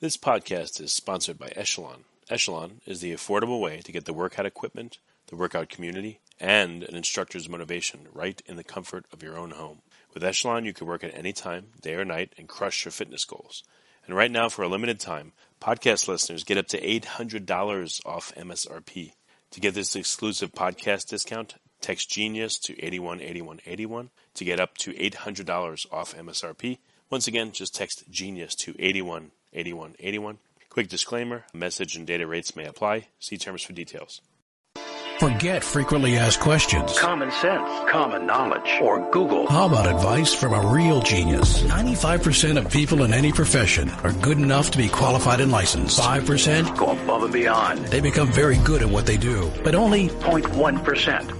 This podcast is sponsored by Echelon. Echelon is the affordable way to get the workout equipment, the workout community, and an instructor's motivation right in the comfort of your own home. With Echelon, you can work at any time, day or night, and crush your fitness goals. And right now, for a limited time, podcast listeners get up to $800 off MSRP. To get this exclusive podcast discount, text Genius to 818181 to get up to $800 off MSRP. Once again, just text Genius to 818181. 8181. Quick disclaimer message and data rates may apply. See terms for details. Forget frequently asked questions. Common sense, common knowledge, or Google. How about advice from a real genius? 95% of people in any profession are good enough to be qualified and licensed. 5% go above and beyond. They become very good at what they do, but only 0.1%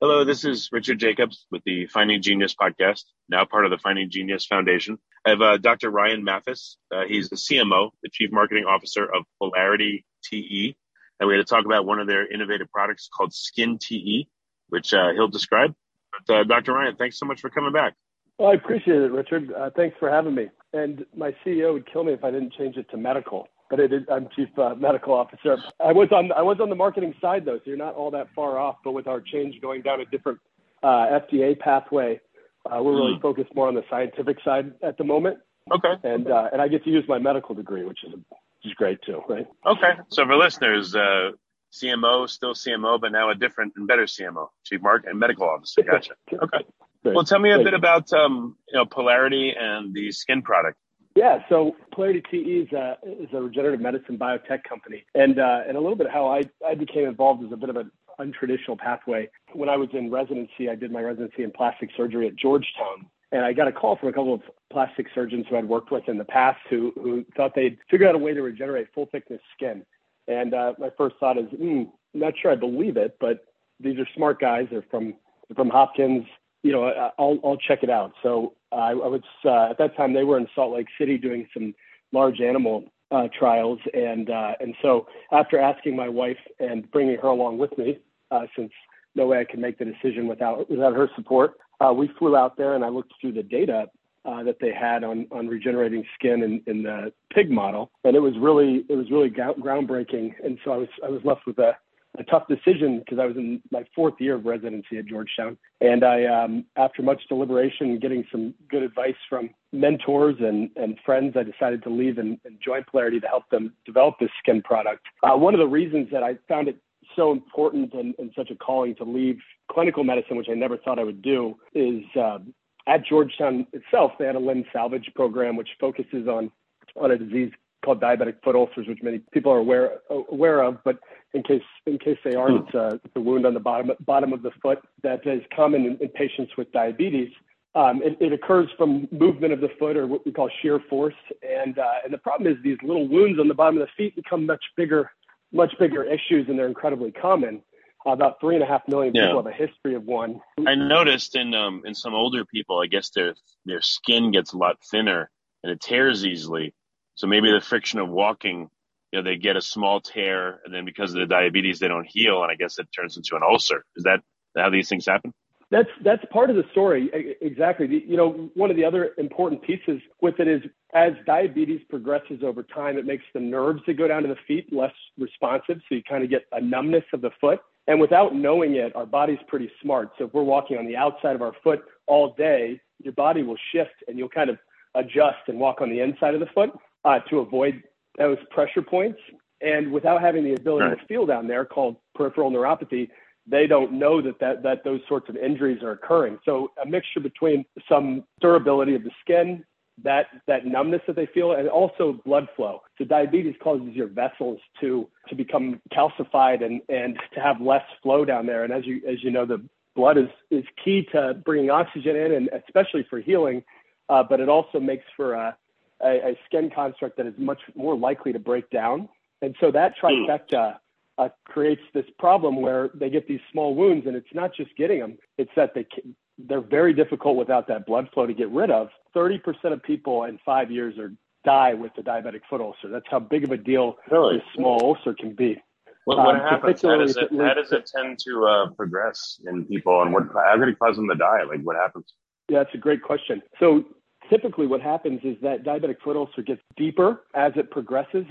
Hello, this is Richard Jacobs with the Finding Genius podcast, now part of the Finding Genius Foundation. I have uh, Dr. Ryan Mathis. Uh, he's the CMO, the Chief Marketing Officer of Polarity TE. And we're going to talk about one of their innovative products called SkinTE, which uh, he'll describe. But uh, Dr. Ryan, thanks so much for coming back. Well, I appreciate it, Richard. Uh, thanks for having me. And my CEO would kill me if I didn't change it to medical but it is, I'm chief uh, medical officer. I was on I was on the marketing side though, so you're not all that far off. But with our change going down a different uh, FDA pathway, uh, we're really mm. focused more on the scientific side at the moment. Okay. And uh, and I get to use my medical degree, which is which is great too, right? Okay. So for listeners, uh, CMO still CMO, but now a different and better CMO, chief market and medical officer. Gotcha. Okay. Great. Well, tell me a bit about um, you know polarity and the skin product. Yeah, so PolarityTE is a, is a regenerative medicine biotech company, and uh, and a little bit how I, I became involved is a bit of an untraditional pathway. When I was in residency, I did my residency in plastic surgery at Georgetown, and I got a call from a couple of plastic surgeons who I'd worked with in the past who who thought they'd figured out a way to regenerate full thickness skin. And uh, my first thought is, mm, not sure I believe it, but these are smart guys. They're from they're from Hopkins. You know, I'll I'll check it out. So I, I was uh, at that time they were in Salt Lake City doing some large animal uh, trials, and uh, and so after asking my wife and bringing her along with me, uh, since no way I could make the decision without without her support, uh, we flew out there and I looked through the data uh, that they had on on regenerating skin in, in the pig model, and it was really it was really groundbreaking. And so I was I was left with a a tough decision because I was in my fourth year of residency at Georgetown. And I, um, after much deliberation getting some good advice from mentors and, and friends, I decided to leave and, and join Polarity to help them develop this skin product. Uh, one of the reasons that I found it so important and, and, such a calling to leave clinical medicine, which I never thought I would do, is uh, at Georgetown itself, they had a limb salvage program which focuses on on a disease called diabetic foot ulcers, which many people are aware aware of. But in case in case they aren't, it's a, it's a wound on the bottom bottom of the foot that is common in, in patients with diabetes. Um, it, it, occurs from movement of the foot, or what we call shear force. And uh, and the problem is these little wounds on the bottom of the feet become much bigger, much bigger issues, and they're incredibly common. Uh, about three and a half million people yeah. have a history of one. I noticed in um, in some older people, I guess their their skin gets a lot thinner and it tears easily. So maybe the friction of walking, you know, they get a small tear and then because of the diabetes, they don't heal. And I guess it turns into an ulcer. Is that how these things happen? That's that's part of the story. Exactly. You know, one of the other important pieces with it is as diabetes progresses over time, it makes the nerves that go down to the feet less responsive. So you kind of get a numbness of the foot. And without knowing it, our body's pretty smart. So if we're walking on the outside of our foot all day, your body will shift and you'll kind of adjust and walk on the inside of the foot uh, to avoid those pressure points. And without having the ability right. to feel down there, called peripheral neuropathy, they don't know that, that that those sorts of injuries are occurring. So a mixture between some durability of the skin, that that numbness that they feel, and also blood flow. So diabetes causes your vessels to to become calcified and and to have less flow down there. And as you as you know, the blood is is key to bringing oxygen in, and especially for healing. Uh, but it also makes for a a, a, skin construct that is much more likely to break down. And so that trifecta uh, creates this problem where they get these small wounds, and it's not just getting them; it's that they they're very difficult without that blood flow to get rid of. 30% of people in five years are die with a diabetic foot ulcer. That's how big of a deal really? this small ulcer can be. What, what um, happens? How does it, how does it tend to uh, progress in people, and what how could it cause them to die? Like what happens? Yeah, that's a great question. So typically, what happens is that diabetic foot ulcer gets deeper as it progresses.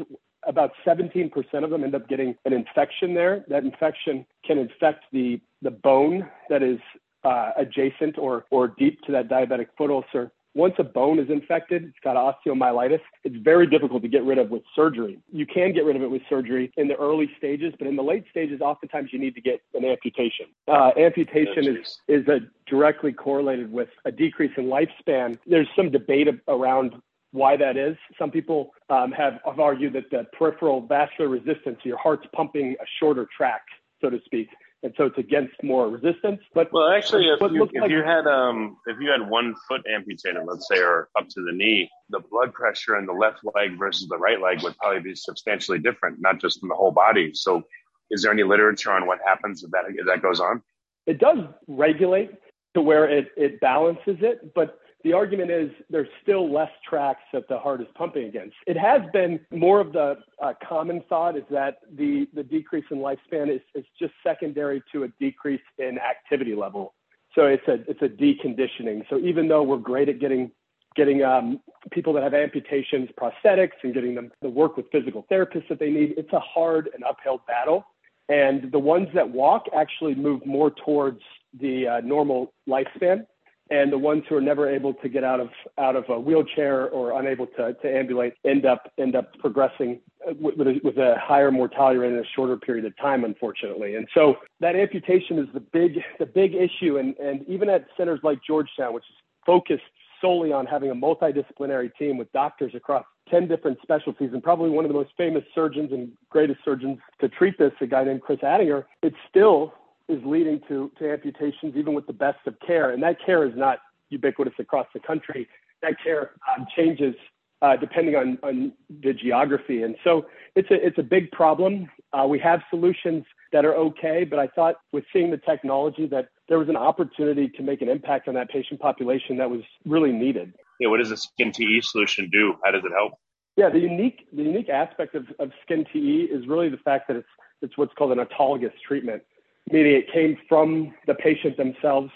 About 17% of them end up getting an infection there. That infection can infect the the bone that is uh, adjacent or or deep to that diabetic foot ulcer once a bone is infected, it's got osteomyelitis, it's very difficult to get rid of with surgery. You can get rid of it with surgery in the early stages, but in the late stages, oftentimes you need to get an amputation. Uh, amputation is, is a directly correlated with a decrease in lifespan. There's some debate around why that is. Some people um, have, have argued that the peripheral vascular resistance, your heart's pumping a shorter track, so to speak and so it's against more resistance. But well, actually, if you if like, you had um if you had one foot amputated, let's say, or up to the knee, the blood pressure in the left leg versus the right leg would probably be substantially different, not just in the whole body. So, is there any literature on what happens if that if that goes on? It does regulate to where it it balances it, but the argument is there's still less tracks that the heart is pumping against. It has been more of the uh, common thought is that the, the decrease in lifespan is, is just secondary to a decrease in activity level. So it's a, it's a deconditioning. So even though we're great at getting getting um, people that have amputations prosthetics and getting them to work with physical therapists that they need, it's a hard and uphill battle. And the ones that walk actually move more towards the uh, normal lifespan and the ones who are never able to get out of out of a wheelchair or unable to, to ambulate end up end up progressing with, with, a, with a higher mortality rate in a shorter period of time, unfortunately. And so that amputation is the big the big issue, and and even at centers like Georgetown, which is focused solely on having a multidisciplinary team with doctors across 10 different specialties and probably one of the most famous surgeons and greatest surgeons to treat this, a guy named Chris Attinger, it's still is leading to, to amputations, even with the best of care. And that care is not ubiquitous across the country. That care um, changes uh, depending on, on the geography. And so it's a, it's a big problem. Uh, we have solutions that are okay, but I thought with seeing the technology that there was an opportunity to make an impact on that patient population that was really needed. Yeah, what does a SkinTE solution do? How does it help? Yeah, the unique the unique aspect of, of SkinTE is really the fact that it's it's what's called an autologous treatment meaning it came from the patient themselves,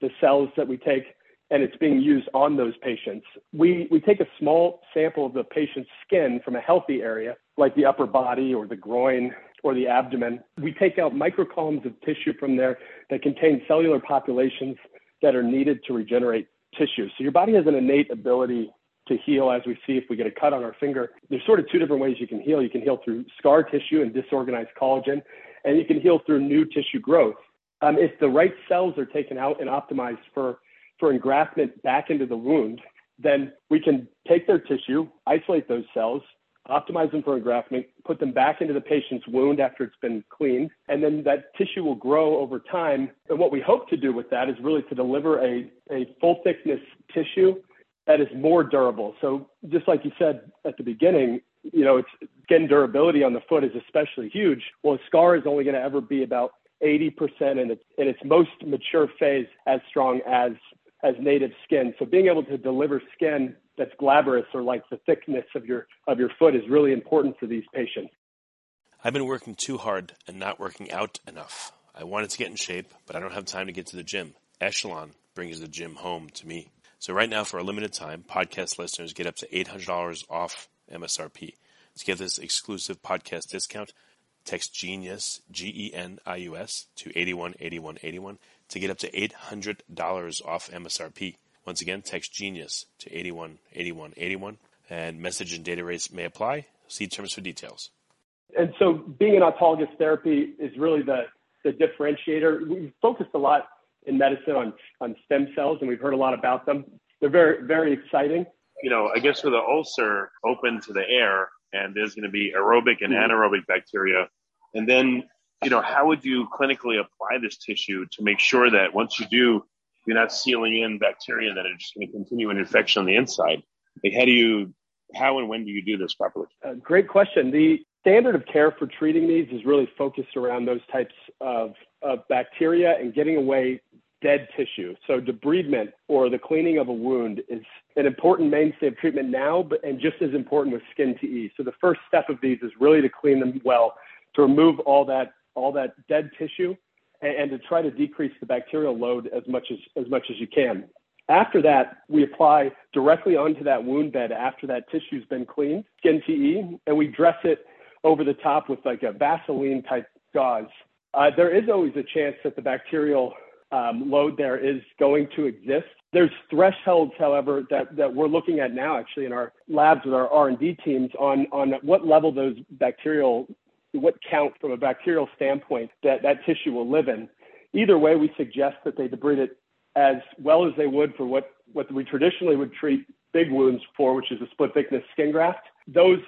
the cells that we take, and it's being used on those patients. We, we take a small sample of the patient's skin from a healthy area, like the upper body or the groin or the abdomen. We take out microcolumns of tissue from there that contain cellular populations that are needed to regenerate tissue. So your body has an innate ability to heal as we see if we get a cut on our finger. There's sort of two different ways you can heal. You can heal through scar tissue and disorganized collagen, and you can heal through new tissue growth. Um, if the right cells are taken out and optimized for, for engraftment back into the wound, then we can take their tissue, isolate those cells, optimize them for engraftment, put them back into the patient's wound after it's been cleaned, and then that tissue will grow over time. And what we hope to do with that is really to deliver a, a full thickness tissue that is more durable. So just like you said at the beginning, you know, it's skin durability on the foot is especially huge. Well, a scar is only going to ever be about 80% in its, in its most mature phase as strong as, as native skin. So being able to deliver skin that's glabrous or like the thickness of your, of your foot is really important for these patients. I've been working too hard and not working out enough. I wanted to get in shape, but I don't have time to get to the gym. Echelon brings the gym home to me. So right now, for a limited time, podcast listeners get up to $800 off MSRP. To get this exclusive podcast discount, text Genius, G E N I U S, to 818181 to get up to $800 off MSRP. Once again, text Genius to 818181 and message and data rates may apply. See terms for details. And so being an autologous therapy is really the, the differentiator. We've focused a lot in medicine on, on stem cells and we've heard a lot about them. They're very, very exciting you know, I guess with the ulcer open to the air and there's going to be aerobic and mm-hmm. anaerobic bacteria. And then, you know, how would you clinically apply this tissue to make sure that once you do, you're not sealing in bacteria that are just going to continue an infection on the inside? Like, how do you, how and when do you do this properly? Uh, great question. The standard of care for treating these is really focused around those types of, of bacteria and getting away dead tissue. So debridement or the cleaning of a wound is an important mainstay of treatment now, but and just as important with SkinTE. So the first step of these is really to clean them well, to remove all that all that dead tissue, and, and to try to decrease the bacterial load as much as as much as you can. After that, we apply directly onto that wound bed after that tissue's been cleaned, SkinTE, and we dress it over the top with like a Vaseline type gauze. Uh, there is always a chance that the bacterial um, load there is going to exist. There's thresholds, however, that, that we're looking at now actually in our labs with our R&D teams on, on what level those bacterial, what count from a bacterial standpoint that that tissue will live in. Either way, we suggest that they debride it as well as they would for what, what we traditionally would treat big wounds for, which is a split thickness skin graft. Those,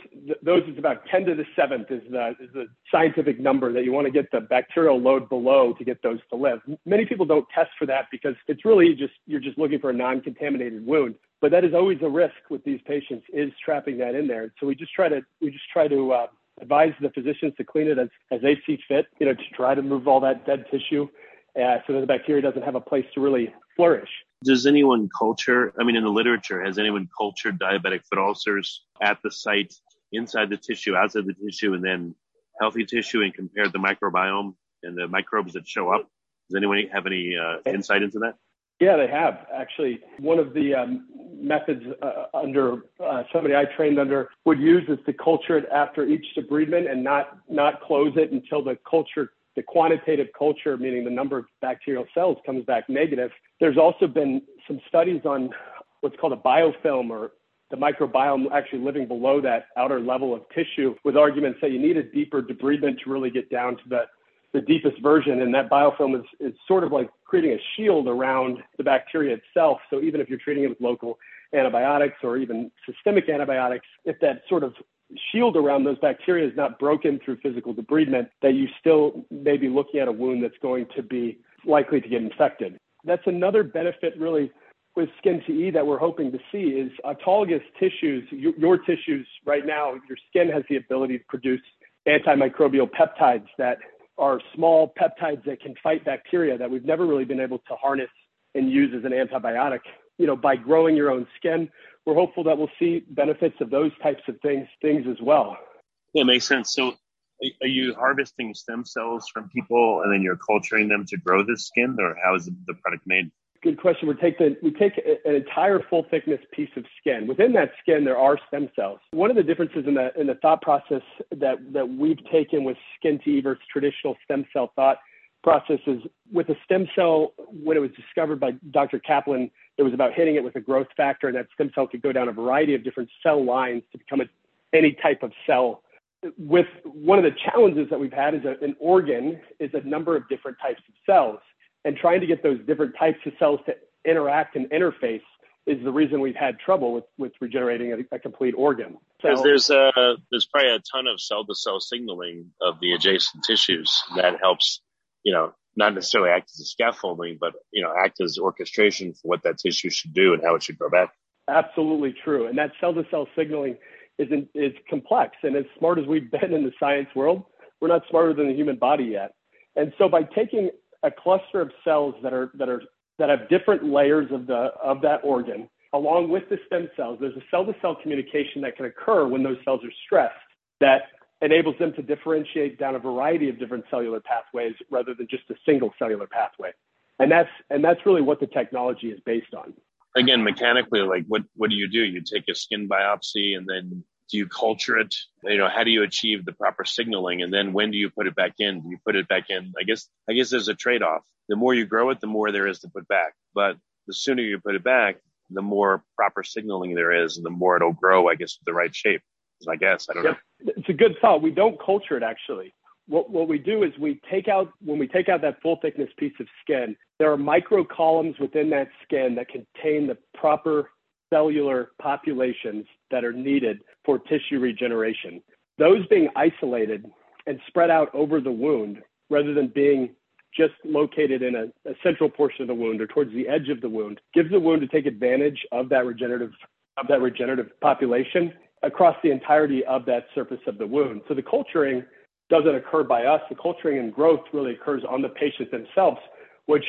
those is about 10 to the seventh is the, is the scientific number that you want to get the bacterial load below to get those to live. Many people don't test for that because it's really just, you're just looking for a non-contaminated wound. But that is always a risk with these patients is trapping that in there. So we just try to, we just try to, uh, advise the physicians to clean it as, as they see fit, you know, to try to move all that dead tissue uh, so that the bacteria doesn't have a place to really flourish. Does anyone culture, I mean, in the literature, has anyone cultured diabetic foot ulcers at the site, inside the tissue, outside the tissue, and then healthy tissue and compared the microbiome and the microbes that show up? Does anyone have any uh, insight into that? Yeah, they have actually. One of the um, methods uh, under uh, somebody I trained under would use is to culture it after each debridement and not not close it until the culture the quantitative culture, meaning the number of bacterial cells, comes back negative. There's also been some studies on what's called a biofilm or the microbiome actually living below that outer level of tissue with arguments that you need a deeper debridement to really get down to the, the deepest version. And that biofilm is, is sort of like creating a shield around the bacteria itself. So even if you're treating it with local antibiotics or even systemic antibiotics, if that sort of shield around those bacteria is not broken through physical debridement, that you still may be looking at a wound that's going to be likely to get infected. That's another benefit, really, with SkinTE that we're hoping to see is autologous tissues. Your, your tissues right now, your skin has the ability to produce antimicrobial peptides that are small peptides that can fight bacteria that we've never really been able to harness and use as an antibiotic. You know, by growing your own skin, we're hopeful that we'll see benefits of those types of things things as well. Yeah, makes sense. So are you harvesting stem cells from people and then you're culturing them to grow this skin or how is the product made? Good question. We take the we take an entire full thickness piece of skin. Within that skin, there are stem cells. One of the differences in the in the thought process that that we've taken with SkinTE versus traditional stem cell thought processes with a stem cell when it was discovered by Dr. Caplan it was about hitting it with a growth factor, and that stem cell could go down a variety of different cell lines to become a, any type of cell. With one of the challenges that we've had is a, an organ is a number of different types of cells, and trying to get those different types of cells to interact and interface is the reason we've had trouble with, with regenerating a, a complete organ. So, there's a, there's probably a ton of cell to cell signaling of the adjacent tissues that helps, you know, not necessarily act as a scaffolding, but you know, act as orchestration for what that tissue should do and how it should grow back. Absolutely true. And that cell to cell signaling is in, is complex. And as smart as we've been in the science world, we're not smarter than the human body yet. And so by taking a cluster of cells that are that are that have different layers of the of that organ, along with the stem cells, there's a cell to cell communication that can occur when those cells are stressed that enables them to differentiate down a variety of different cellular pathways rather than just a single cellular pathway. And that's and that's really what the technology is based on. Again, mechanically, like what what do you do? You take a skin biopsy and then do you culture it? You know, how do you achieve the proper signaling? And then when do you put it back in? Do you put it back in? I guess I guess there's a trade off. The more you grow it, the more there is to put back. But the sooner you put it back, the more proper signaling there is and the more it'll grow, I guess, with the right shape. I guess. I don't yep. know. It's a good thought. We don't culture it actually. What, what we do is we take out, when we take out that full thickness piece of skin, there are micro columns within that skin that contain the proper cellular populations that are needed for tissue regeneration. Those being isolated and spread out over the wound rather than being just located in a, a, central portion of the wound or towards the edge of the wound gives the wound to take advantage of that regenerative of that regenerative population across the entirety of that surface of the wound. So the culturing doesn't occur by us. The culturing and growth really occurs on the patient themselves, which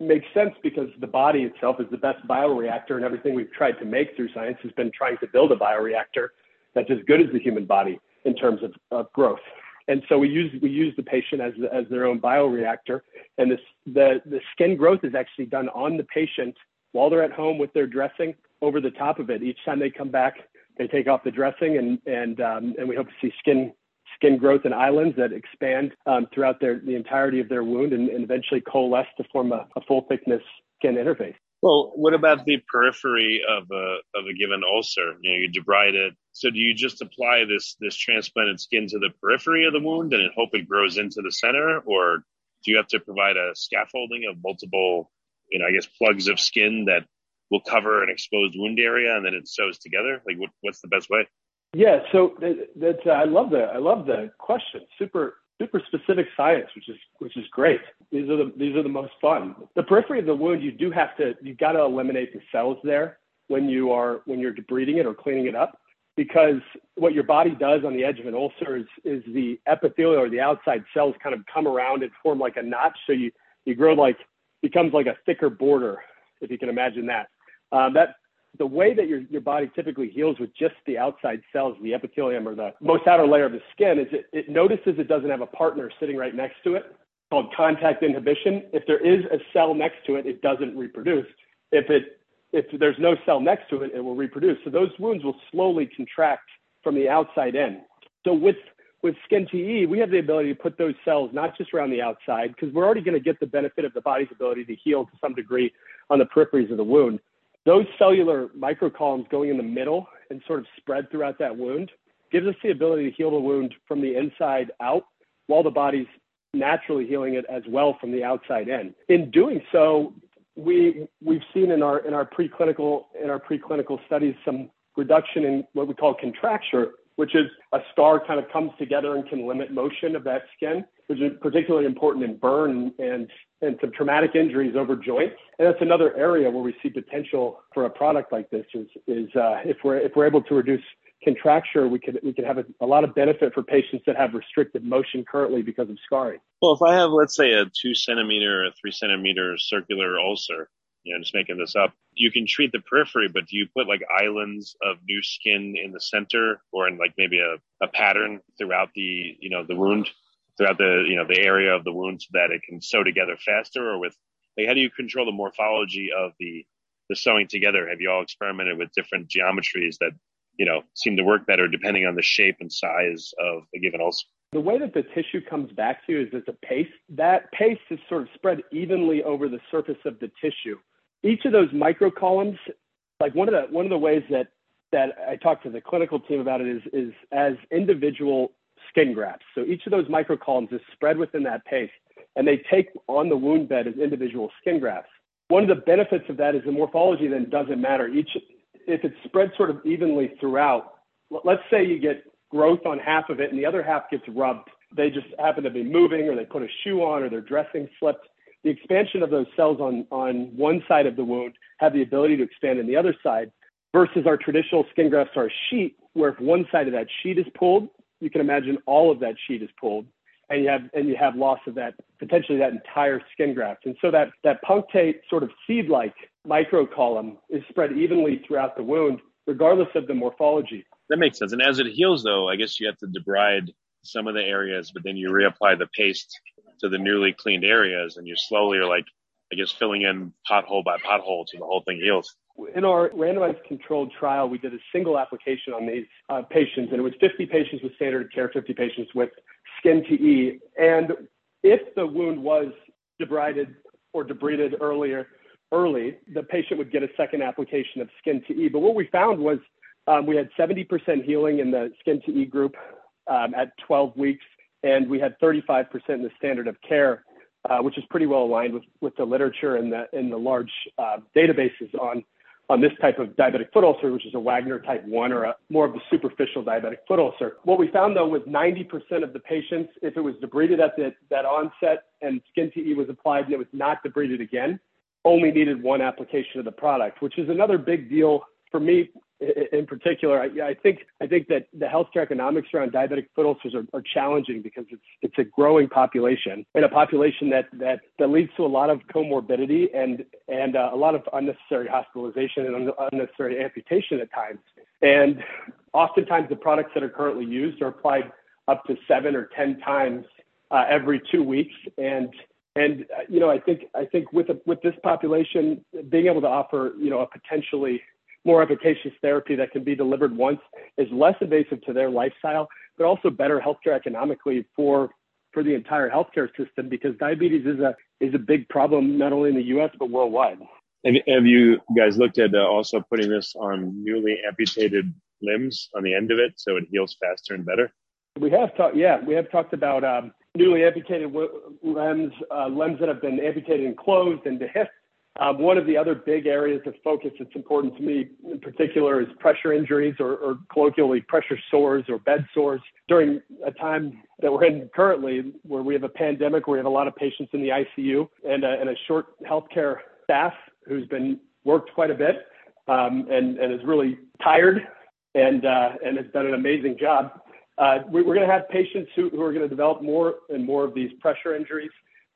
makes sense because the body itself is the best bioreactor, and everything we've tried to make through science has been trying to build a bioreactor that's as good as the human body in terms of, of growth. And so we use we use the patient as as their own bioreactor, and this the the skin growth is actually done on the patient while they're at home with their dressing over the top of it. Each time they come back, they take off the dressing, and and um, and we hope to see skin skin growth and islands that expand um, throughout their the entirety of their wound and, and eventually coalesce to form a, a full thickness skin interface. Well, what about the periphery of a of a given ulcer? You know, you debride it. So do you just apply this this transplanted skin to the periphery of the wound and hope it grows into the center, or do you have to provide a scaffolding of multiple, you know, I guess plugs of skin that will cover an exposed wound area and then it sews together? Like, what, what's the best way? Yeah, so that, that uh, I love the I love the question. Super super specific science, which is which is great. These are the these are the most fun. The periphery of the wound, you do have to you've got to eliminate the cells there when you are when you're debriding it or cleaning it up, because what your body does on the edge of an ulcer is is the epithelial or the outside cells kind of come around and form like a notch, so you you grow like becomes like a thicker border, if you can imagine that. Um, that the way that your, your body typically heals with just the outside cells, the epithelium or the most outer layer of the skin, is it, it notices it doesn't have a partner sitting right next to it called contact inhibition. If there is a cell next to it, it doesn't reproduce. If it if there's no cell next to it, it will reproduce. So those wounds will slowly contract from the outside in. So with with SkinTE, we have the ability to put those cells not just around the outside, because we're already going to get the benefit of the body's ability to heal to some degree on the peripheries of the wound. Those cellular microcolumns going in the middle and sort of spread throughout that wound gives us the ability to heal the wound from the inside out while the body's naturally healing it as well from the outside in. In doing so, we we've seen in our in our preclinical in our preclinical studies some reduction in what we call contracture, which is a scar kind of comes together and can limit motion of that skin, which is particularly important in burn and, and some traumatic injuries over joints. And that's another area where we see potential for a product like this is, is uh, if we're if we're able to reduce contracture, we could we could have a, a, lot of benefit for patients that have restricted motion currently because of scarring. Well, if I have, let's say, a two centimeter, a three centimeter circular ulcer, you know, just making this up. You can treat the periphery, but do you put like islands of new skin in the center or in like maybe a, a pattern throughout the, you know, the wound, throughout the, you know, the area of the wound so that it can sew together faster or with, like, how do you control the morphology of the, the sewing together? Have you all experimented with different geometries that, you know, seem to work better depending on the shape and size of a given ulcer? The way that the tissue comes back to you is as a paste. That paste is sort of spread evenly over the surface of the tissue each of those micro columns like one of the one of the ways that that I talk to the clinical team about it is is as individual skin grafts. So each of those microcolumns is spread within that paste, and they take on the wound bed as individual skin grafts. One of the benefits of that is the morphology then doesn't matter. Each if it's spread sort of evenly throughout. Let's say you get growth on half of it and the other half gets rubbed. They just happen to be moving, or they put a shoe on, or their dressing slipped the expansion of those cells on, on one side of the wound have the ability to expand in the other side versus our traditional skin grafts are a sheet where if one side of that sheet is pulled, you can imagine all of that sheet is pulled and you have and you have loss of that potentially that entire skin graft. And so that that punctate sort of seed-like microcolumn is spread evenly throughout the wound, regardless of the morphology. That makes sense. And as it heals, though, I guess you have to debride some of the areas, but then you reapply the paste to the newly cleaned areas and you slowly are like, I guess, filling in pothole by pothole till the whole thing heals. In our randomized controlled trial, we did a single application on these uh, patients, and it was 50 patients with standard of care, 50 patients with SkinTE. And if the wound was debrided or debrided earlier, early, the patient would get a second application of SkinTE. But what we found was um, we had 70% healing in the SkinTE group um, at 12 weeks, and we had 35% in the standard of care, uh, which is pretty well aligned with, with the literature and the, and the large uh, databases on, on this type of diabetic foot ulcer, which is a Wagner type 1 or a, more of the superficial diabetic foot ulcer. What we found though was 90% of the patients, if it was debrided at the, that onset and SkinTE was applied and it was not debrided again, only needed one application of the product, which is another big deal for me in particular, I, I, think I think that the healthcare economics around diabetic foot ulcers are, are, challenging because it's it's a growing population and a population that that that leads to a lot of comorbidity and and uh, a lot of unnecessary hospitalization and un- unnecessary amputation at times. And oftentimes, the products that are currently used are applied up to seven or ten times uh, every two weeks, and and uh, you know, I think I think with a, with this population, being able to offer you know a potentially more efficacious therapy that can be delivered once is less invasive to their lifestyle, but also better healthcare economically for for the entire healthcare system because diabetes is a is a big problem not only in the U.S. but worldwide. And have you guys looked at uh, also putting this on newly amputated limbs on the end of it so it heals faster and better? We have talked, yeah, we have talked about um, newly amputated limbs, uh, limbs that have been amputated and closed, and the hip. Um, one of the other big areas of focus that's important to me in particular is pressure injuries or, or colloquially pressure sores or bed sores during a time that we're in currently where we have a pandemic where we have a lot of patients in the ICU and a, and a short healthcare staff who's been worked quite a bit um, and, and is really tired and, uh, and has done an amazing job. Uh, we, are going to have patients who, who are going to develop more and more of these pressure injuries.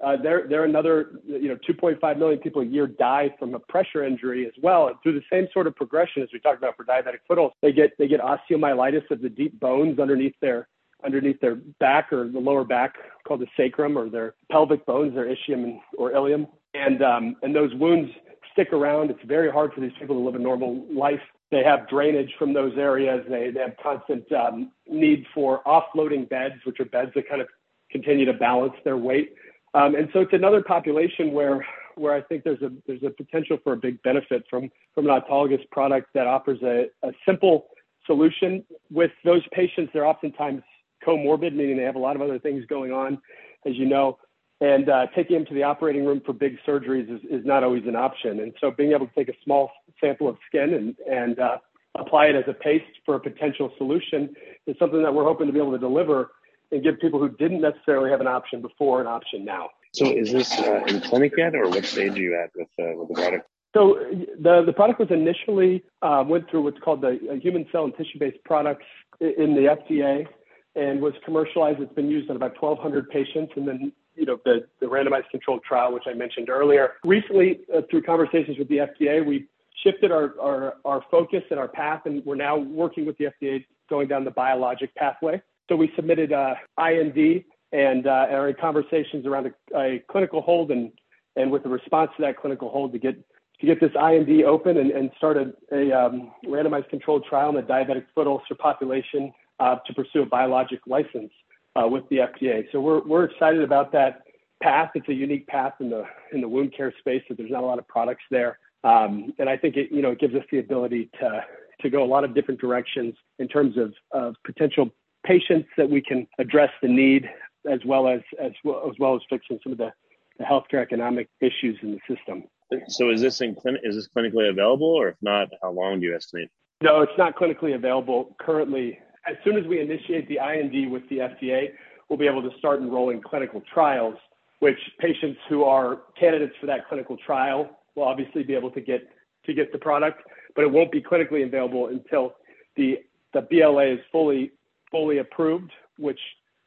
Uh, they're, they're another, you know, 2.5 million people a year die from a pressure injury as well. And through the same sort of progression as we talked about for diabetic foot ulcers, they get, they get osteomyelitis of the deep bones underneath their, underneath their back or the lower back called the sacrum or their pelvic bones, their ischium or ilium. And, um, and those wounds stick around. It's very hard for these people to live a normal life. They have drainage from those areas. They, they have constant um, need for offloading beds, which are beds that kind of continue to balance their weight. Um, and so it's another population where where I think there's a there's a potential for a big benefit from from an autologous product that offers a, a simple solution. With those patients, they're oftentimes comorbid, meaning they have a lot of other things going on, as you know. And uh, taking them to the operating room for big surgeries is, is not always an option. And so being able to take a small sample of skin and, and uh, apply it as a paste for a potential solution is something that we're hoping to be able to deliver and give people who didn't necessarily have an option before an option now. So is this uh, in clinic yet, or what stage are you at with, uh, with the product? So the, the product was initially uh, went through what's called the uh, human cell and tissue-based products in the FDA and was commercialized. It's been used on about 1,200 patients, and then you know, the, the randomized controlled trial, which I mentioned earlier. Recently, uh, through conversations with the FDA, we shifted our, our, our focus and our path, and we're now working with the FDA going down the biologic pathway. So we submitted a IND and uh, are in conversations around a, a, clinical hold and, and with the response to that clinical hold to get to get this IND open and, and start a, a um, randomized controlled trial in the diabetic foot ulcer population uh, to pursue a biologic license uh, with the FDA. So we're we're excited about that path. It's a unique path in the in the wound care space. that there's not a lot of products there, um, and I think it you know it gives us the ability to to go a lot of different directions in terms of, of potential patients that we can address the need as well as as well as, well as fixing some of the, the healthcare economic issues in the system. So is this in is this clinically available, or if not, how long do you estimate? No, it's not clinically available currently as soon as we initiate the IND with the FDA, we'll be able to start enrolling clinical trials, which patients who are candidates for that clinical trial will obviously be able to get to get the product, but it won't be clinically available until the the BLA is fully fully approved, which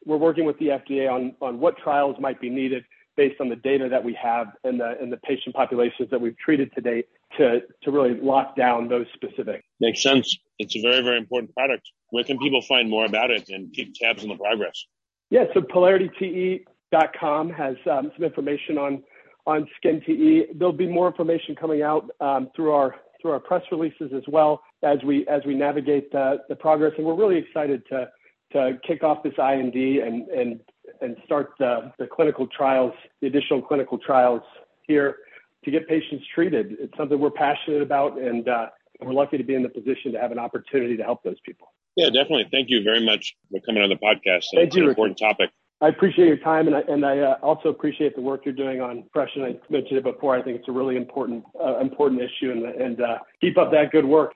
we're working with the FDA on on what trials might be needed based on the data that we have and the and the patient populations that we've treated to date to to really lock down those specifics. Makes sense. It's a very very important product. Where can people find more about it and keep tabs on the progress? Yeah, so polarityte.com has um, some information on on SkinTE. There'll be more information coming out um, through our through our press releases as well as we as we navigate the, the progress. And we're really excited to to kick off this IND and and and start the, the clinical trials, the additional clinical trials here to get patients treated. It's something we're passionate about, and uh, we're lucky to be in the position to have an opportunity to help those people. Yeah, definitely. Thank you very much for coming on the podcast. Thank it's you, an important topic. I appreciate your time, and I, and I uh, also appreciate the work you're doing on depression. I mentioned it before. I think it's a really important uh, important issue, and, and uh, keep up that good work.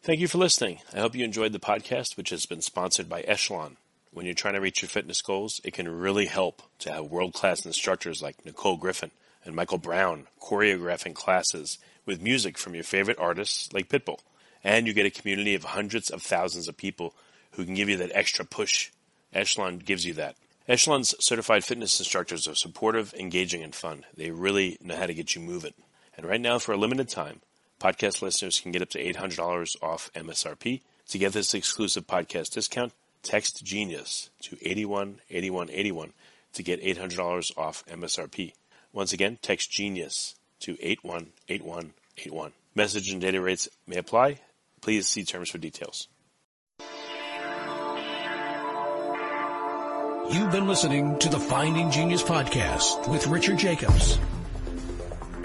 Thank you for listening. I hope you enjoyed the podcast, which has been sponsored by Echelon. When you're trying to reach your fitness goals, it can really help to have world class instructors like Nicole Griffin and Michael Brown choreographing classes with music from your favorite artists like Pitbull And you get a community of hundreds of thousands of people who can give you that extra push. Echelon gives you that. Echelon's certified fitness instructors are supportive, engaging, and fun. They really know how to get you moving. And right now, for a limited time, podcast listeners can get up to $800 off MSRP. To get this exclusive podcast discount, text Genius to 818181 to get $800 off MSRP. Once again, text Genius to 818181. Message and data rates may apply. Please see terms for details. You've been listening to the Finding Genius podcast with Richard Jacobs.